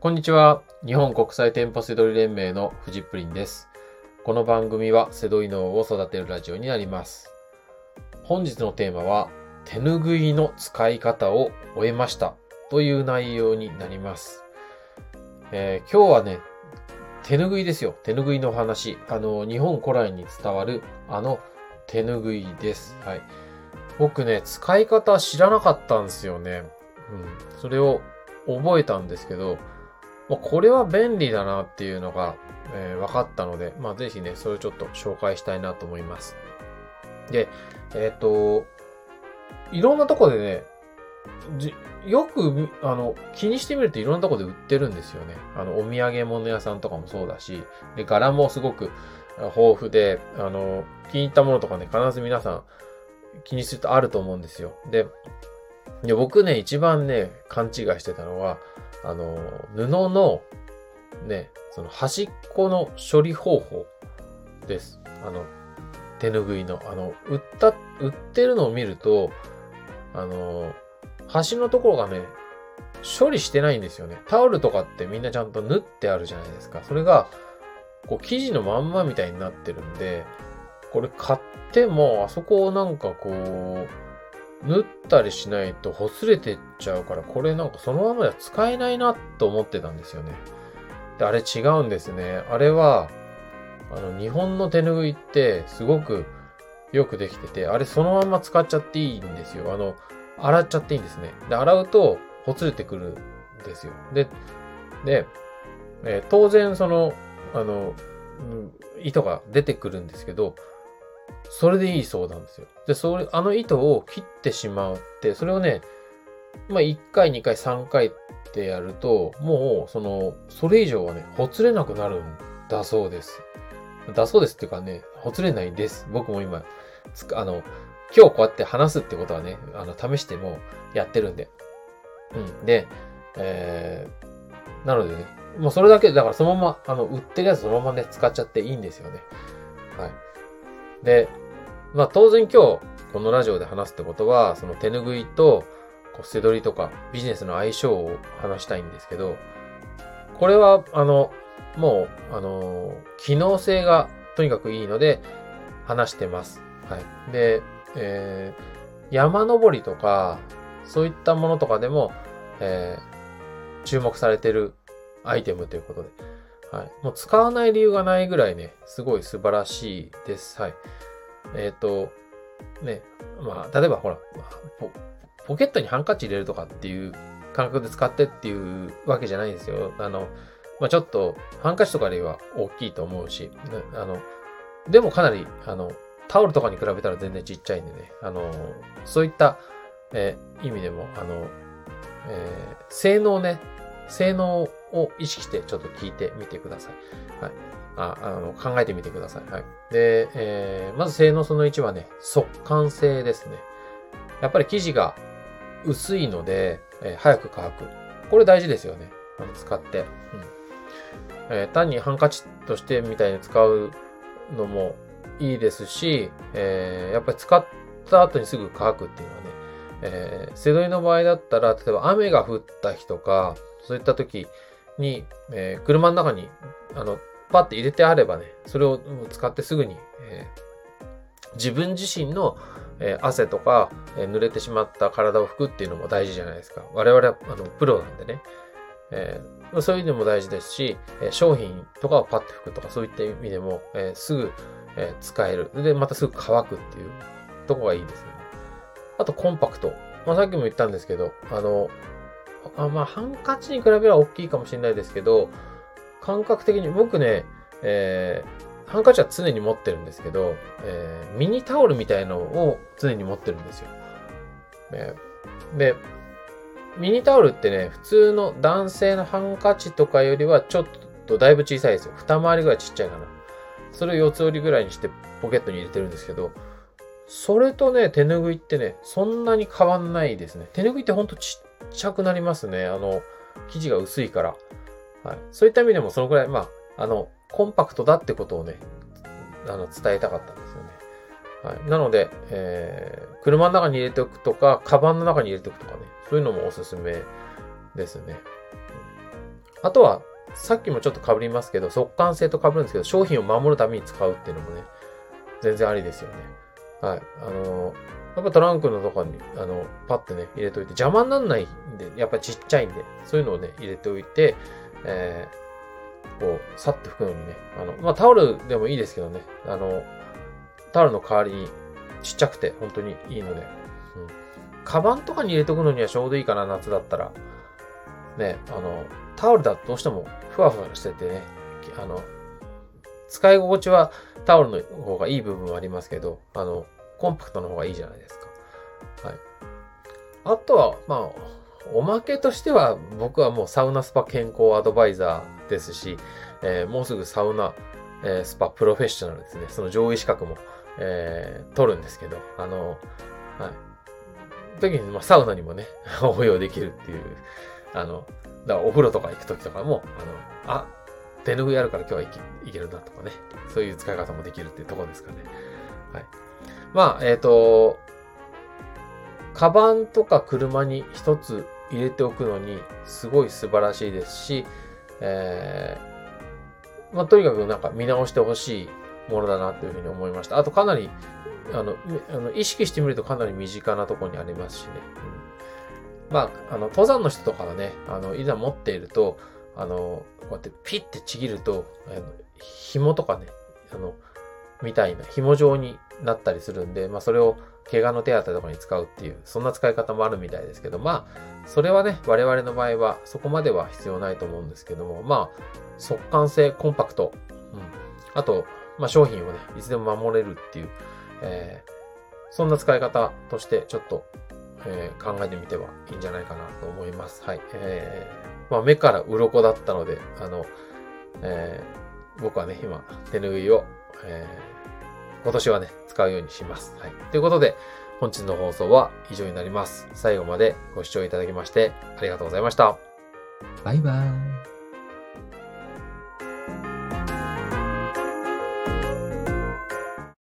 こんにちは。日本国際店舗セドリ連盟のフジプリンです。この番組はセドリ脳を育てるラジオになります。本日のテーマは、手ぬぐいの使い方を終えましたという内容になります。えー今日はね、手ぬぐいですよ。手ぬぐいの話。あの、日本古来に伝わるあの手ぬぐいです。はい。僕ね、使い方知らなかったんですよね。うん。それを覚えたんですけど、まあ、これは便利だなっていうのが、えー分かったので、まあ、ぜひね、それをちょっと紹介したいなと思います。で、えっ、と、いろんなとこでね、よく、あの、気にしてみるといろんなとこで売ってるんですよね。あの、お土産物屋さんとかもそうだし、で、柄もすごく豊富で、あの、気に入ったものとかね、必ず皆さん気にするとあると思うんですよ。で、いや僕ね、一番ね、勘違いしてたのは、あの、布の、ね、その端っこの処理方法です。あの、手ぬぐいの。あの、売った、売ってるのを見ると、あの、端のところがね、処理してないんですよね。タオルとかってみんなちゃんと縫ってあるじゃないですか。それが、こう、生地のまんまみたいになってるんで、これ買っても、あそこをなんかこう、縫ったりしないとほつれてっちゃうから、これなんかそのままでは使えないなと思ってたんですよね。で、あれ違うんですね。あれは、あの、日本の手ぬぐいってすごくよくできてて、あれそのまま使っちゃっていいんですよ。あの、洗っちゃっていいんですね。で、洗うとほつれてくるんですよ。で、で、えー当然その、あの、糸が出てくるんですけど、それでいいそうなんですよ。で、それ、あの糸を切ってしまって、それをね、まあ、1回、2回、3回ってやると、もう、その、それ以上はね、ほつれなくなるんだそうです。だそうですっていうかね、ほつれないです。僕も今、つあの、今日こうやって話すってことはね、あの、試してもやってるんで。うん。で、えー、なのでね、もうそれだけ、だからそのまま、あの、売ってるやつそのままね、使っちゃっていいんですよね。はい。で、まあ当然今日、このラジオで話すってことは、その手ぬぐいと、こう、捨て取りとか、ビジネスの相性を話したいんですけど、これは、あの、もう、あの、機能性がとにかくいいので、話してます。はい。で、えー、山登りとか、そういったものとかでも、えー、注目されてるアイテムということで、はい。もう使わない理由がないぐらいね、すごい素晴らしいです。はい。えっ、と、ね、まあ、例えばほら、ポポケットにハンカチ入れるとかっていう感覚で使ってっていうわけじゃないんですよ。あの、まあ、ちょっと、ハンカチとかよりは大きいと思うし、あの、でもかなり、あの、タオルとかに比べたら全然ちっちゃいんでね、あの、そういった、え意味でも、あの、えー性能ね、性能を意識してちょっと聞いてみてください。はい。あ、あの、考えてみてください。はい。で、えーまず性能その1はね、速乾性ですね。やっぱり生地が薄いので、えー早く乾く。これ大事ですよね。あの使って。うん。えー単にハンカチとしてみたいに使うのもいいですし、えーやっぱり使った後にすぐ乾くっていうのはね、えー、セドリの場合だったら、例えば雨が降った日とか、そういった時に、えー車の中に、あの、パッて入れてあればね、それを使ってすぐに、えー自分自身の、えー汗とか、え濡れてしまった体を拭くっていうのも大事じゃないですか。我々は、あの、プロなんでね。えーそういうのも大事ですし、え商品とかをパッて拭くとか、そういった意味でも、えすぐ、え使える。で、またすぐ乾くっていうとこがいいですね。あと、コンパクト。まあ、さっきも言ったんですけど、あの、あまあ、ハンカチに比べれば大きいかもしれないですけど、感覚的に、僕ね、えーハンカチは常に持ってるんですけど、えーミニタオルみたいのを常に持ってるんですよ。ねで、ミニタオルってね、普通の男性のハンカチとかよりはちょっとだいぶ小さいですよ。二回りぐらいちっちゃいかな。それを四つ折りぐらいにしてポケットに入れてるんですけど、それとね、手ぬぐいってね、そんなに変わんないですね。手ぬぐいってほんとちっちゃくなりますね。あの、生地が薄いから。はい。そういった意味でもそのくらい、まあ、あの、コンパクトだってことをね、あの、伝えたかったんですよね。はい。なので、えー、車の中に入れておくとか、カバンの中に入れておくとかね、そういうのもおすすめですね。あとは、さっきもちょっと被りますけど、速乾性と被るんですけど、商品を守るために使うっていうのもね、全然ありですよね。はい。あのやっぱトランクのとこに、あの、パッてね、入れといて、邪魔になんないんで、やっぱちっちゃいんで、そういうのをね、入れておいて、えー、こう、さっと拭くのにね、あの、まあ、タオルでもいいですけどね、あの、タオルの代わりにちっちゃくて本当にいいので、うん。カバンとかに入れとくのにはちょうどいいかな、夏だったら。ね、あの、タオルだとどうしてもふわふわしててね、あの、使い心地はタオルの方がいい部分はありますけど、あの、コンパクトの方がいいじゃないですか。はい。あとは、まあ、おまけとしては、僕はもうサウナスパ健康アドバイザーですし、えー、もうすぐサウナ、えー、スパプロフェッショナルですね。その上位資格も、えー、取るんですけど、あの、はい。時に、まあ、サウナにもね、応用できるっていう、あの、だからお風呂とか行く時とかも、あの、あ、手拭いあるから今日はいけるなとかね。そういう使い方もできるっていうとこですかね。はい。まあ、えっ、ー、と、カバンとか車に一つ入れておくのにすごい素晴らしいですし、えー、まあ、とにかくなんか見直してほしいものだなというふうに思いました。あとかなり、あの、あの意識してみるとかなり身近なところにありますしね。うん、まあ、あの、登山の人とかがね、あの、いざ持っていると、あの、こうやってピッてちぎると、あの紐とかね、あの、みたいな紐状になったりするんで、まあそれを怪我の手当とかに使うっていう、そんな使い方もあるみたいですけど、まあ、それはね、我々の場合はそこまでは必要ないと思うんですけども、まあ、速乾性、コンパクト、うん。あと、まあ商品をね、いつでも守れるっていう、えー、そんな使い方としてちょっと、えー、考えてみてはいいんじゃないかなと思います。はい。えー、まあ目から鱗だったので、あの、えー、僕はね、今、手拭いを、えー今年はね、使うようにします。はい。ということで、本日の放送は以上になります。最後までご視聴いただきましてありがとうございました。バイバーイ。